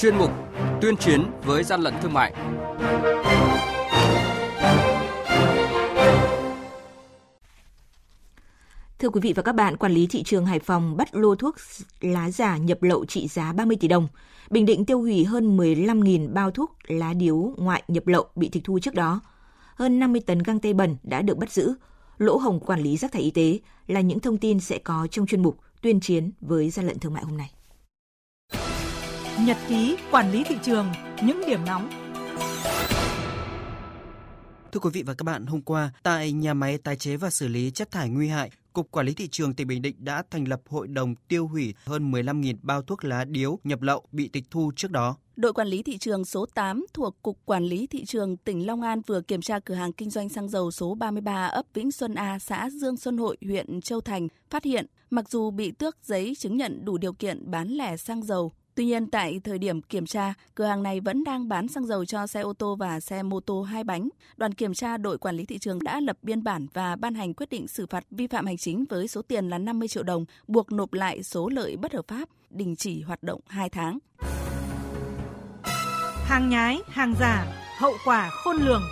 chuyên mục Tuyên chiến với gian lận thương mại. Thưa quý vị và các bạn, quản lý thị trường Hải Phòng bắt lô thuốc lá giả nhập lậu trị giá 30 tỷ đồng. Bình Định tiêu hủy hơn 15.000 bao thuốc lá điếu ngoại nhập lậu bị tịch thu trước đó. Hơn 50 tấn găng tay bẩn đã được bắt giữ. Lỗ hồng quản lý rác thải y tế là những thông tin sẽ có trong chuyên mục tuyên chiến với gian lận thương mại hôm nay. Nhật ký quản lý thị trường, những điểm nóng. Thưa quý vị và các bạn, hôm qua tại nhà máy tái chế và xử lý chất thải nguy hại, Cục Quản lý thị trường tỉnh Bình Định đã thành lập hội đồng tiêu hủy hơn 15.000 bao thuốc lá điếu nhập lậu bị tịch thu trước đó. Đội quản lý thị trường số 8 thuộc Cục Quản lý thị trường tỉnh Long An vừa kiểm tra cửa hàng kinh doanh xăng dầu số 33 ấp Vĩnh Xuân A, xã Dương Xuân Hội, huyện Châu Thành, phát hiện mặc dù bị tước giấy chứng nhận đủ điều kiện bán lẻ xăng dầu, Tuy nhiên, tại thời điểm kiểm tra, cửa hàng này vẫn đang bán xăng dầu cho xe ô tô và xe mô tô hai bánh. Đoàn kiểm tra đội quản lý thị trường đã lập biên bản và ban hành quyết định xử phạt vi phạm hành chính với số tiền là 50 triệu đồng, buộc nộp lại số lợi bất hợp pháp, đình chỉ hoạt động 2 tháng. Hàng nhái, hàng giả, hậu quả khôn lường.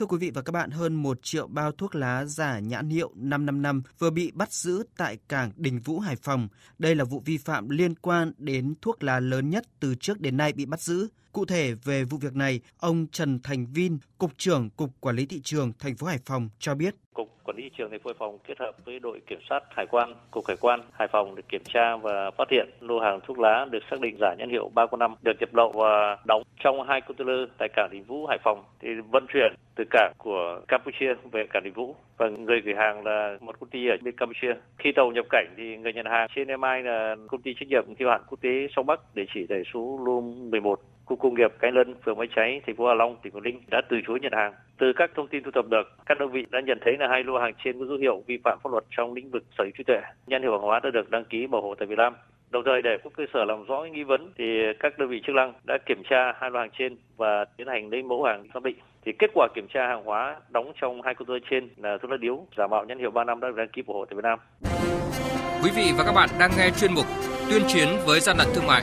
Thưa quý vị và các bạn, hơn 1 triệu bao thuốc lá giả nhãn hiệu 555 vừa bị bắt giữ tại cảng Đình Vũ, Hải Phòng. Đây là vụ vi phạm liên quan đến thuốc lá lớn nhất từ trước đến nay bị bắt giữ. Cụ thể về vụ việc này, ông Trần Thành Vin, Cục trưởng Cục Quản lý Thị trường thành phố Hải Phòng cho biết. Cục Quản lý thị trường thành phố Hải Phòng kết hợp với đội kiểm soát hải quan, cục hải quan Hải Phòng để kiểm tra và phát hiện lô hàng thuốc lá được xác định giả nhãn hiệu 305 được nhập lậu và đóng trong hai container tại cảng Đình Vũ, Hải Phòng. Thì vận chuyển từ cảng của Campuchia về cảng Đình Vũ. Và người gửi hàng là một công ty ở bên Campuchia. Khi tàu nhập cảnh thì người nhận hàng trên MI là công ty trách nhiệm hữu hạn quốc tế Sông Bắc địa chỉ tại số room 11 khu công nghiệp Cái Lân, phường Máy Cháy, thành phố Hà Long, tỉnh Quảng Ninh đã từ chối nhận hàng. Từ các thông tin thu thập được, các đơn vị đã nhận thấy là hai lô hàng trên có dấu hiệu vi phạm pháp luật trong lĩnh vực sở hữu trí tuệ. Nhãn hiệu hàng hóa đã được đăng ký bảo hộ tại Việt Nam. Đồng thời để có cơ sở làm rõ nghi vấn thì các đơn vị chức năng đã kiểm tra hai lô hàng trên và tiến hành lấy mẫu hàng xác định. Thì kết quả kiểm tra hàng hóa đóng trong hai container trên là thuốc lá điếu giả mạo nhãn hiệu 3 năm đã được đăng ký bảo hộ tại Việt Nam. Quý vị và các bạn đang nghe chuyên mục Tuyên chiến với gian lận thương mại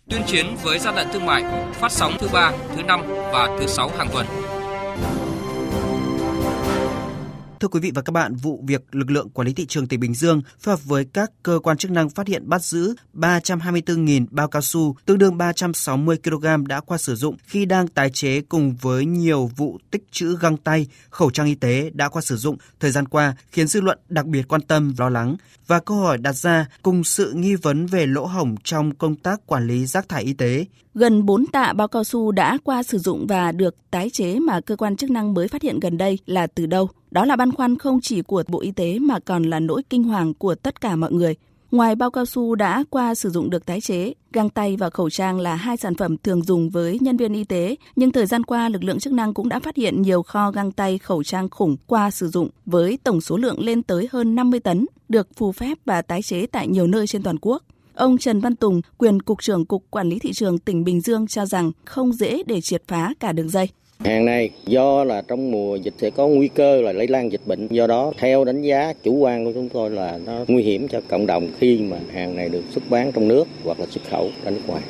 tuyên chiến với gian lận thương mại phát sóng thứ ba, thứ năm và thứ sáu hàng tuần. Thưa quý vị và các bạn, vụ việc lực lượng quản lý thị trường tỉnh Bình Dương phối hợp với các cơ quan chức năng phát hiện bắt giữ 324.000 bao cao su, tương đương 360 kg đã qua sử dụng khi đang tái chế cùng với nhiều vụ tích trữ găng tay, khẩu trang y tế đã qua sử dụng thời gian qua khiến dư luận đặc biệt quan tâm, lo lắng và câu hỏi đặt ra cùng sự nghi vấn về lỗ hổng trong công tác quản lý rác thải y tế. Gần 4 tạ bao cao su đã qua sử dụng và được tái chế mà cơ quan chức năng mới phát hiện gần đây là từ đâu? Đó là băn khoăn không chỉ của Bộ Y tế mà còn là nỗi kinh hoàng của tất cả mọi người. Ngoài bao cao su đã qua sử dụng được tái chế, găng tay và khẩu trang là hai sản phẩm thường dùng với nhân viên y tế, nhưng thời gian qua lực lượng chức năng cũng đã phát hiện nhiều kho găng tay khẩu trang khủng qua sử dụng với tổng số lượng lên tới hơn 50 tấn, được phù phép và tái chế tại nhiều nơi trên toàn quốc. Ông Trần Văn Tùng, quyền Cục trưởng Cục Quản lý Thị trường tỉnh Bình Dương cho rằng không dễ để triệt phá cả đường dây. Hàng này do là trong mùa dịch sẽ có nguy cơ là lây lan dịch bệnh, do đó theo đánh giá chủ quan của chúng tôi là nó nguy hiểm cho cộng đồng khi mà hàng này được xuất bán trong nước hoặc là xuất khẩu ra nước ngoài.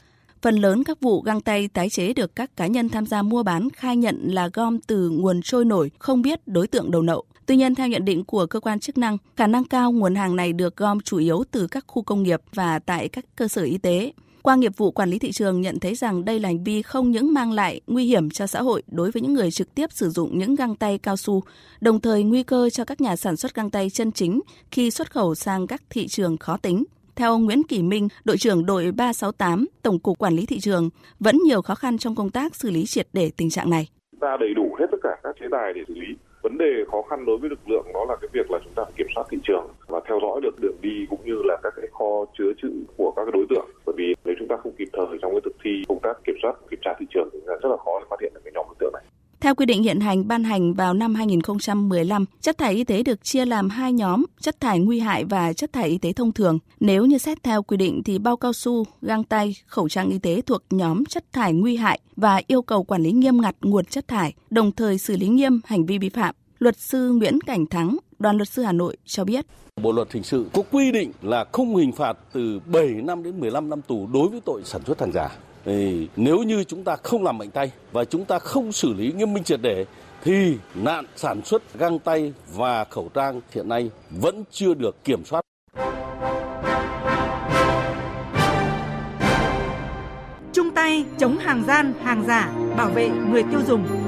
Phần lớn các vụ găng tay tái chế được các cá nhân tham gia mua bán khai nhận là gom từ nguồn trôi nổi, không biết đối tượng đầu nậu. Tuy nhiên, theo nhận định của cơ quan chức năng, khả năng cao nguồn hàng này được gom chủ yếu từ các khu công nghiệp và tại các cơ sở y tế. Qua nghiệp vụ quản lý thị trường nhận thấy rằng đây là hành vi không những mang lại nguy hiểm cho xã hội đối với những người trực tiếp sử dụng những găng tay cao su, đồng thời nguy cơ cho các nhà sản xuất găng tay chân chính khi xuất khẩu sang các thị trường khó tính. Theo ông Nguyễn Kỳ Minh, đội trưởng đội 368, Tổng cục Quản lý thị trường, vẫn nhiều khó khăn trong công tác xử lý triệt để tình trạng này. Ta đầy đủ hết tất cả các chế tài để xử lý vấn đề khó khăn đối với lực lượng đó là cái việc là chúng ta phải kiểm soát thị trường và theo dõi được đường đi cũng như là các cái kho chứa trữ của các đối tượng bởi vì nếu chúng ta không kịp thời trong cái thực thi công tác kiểm soát kiểm tra thị trường thì rất là khó để phát hiện được cái nhóm đối tượng này. Theo quy định hiện hành ban hành vào năm 2015, chất thải y tế được chia làm hai nhóm, chất thải nguy hại và chất thải y tế thông thường. Nếu như xét theo quy định thì bao cao su, găng tay, khẩu trang y tế thuộc nhóm chất thải nguy hại và yêu cầu quản lý nghiêm ngặt nguồn chất thải, đồng thời xử lý nghiêm hành vi vi phạm Luật sư Nguyễn Cảnh Thắng, đoàn luật sư Hà Nội cho biết. Bộ luật hình sự có quy định là không hình phạt từ 7 năm đến 15 năm tù đối với tội sản xuất hàng giả. Thì nếu như chúng ta không làm mạnh tay và chúng ta không xử lý nghiêm minh triệt để thì nạn sản xuất găng tay và khẩu trang hiện nay vẫn chưa được kiểm soát. Chung tay chống hàng gian, hàng giả, bảo vệ người tiêu dùng.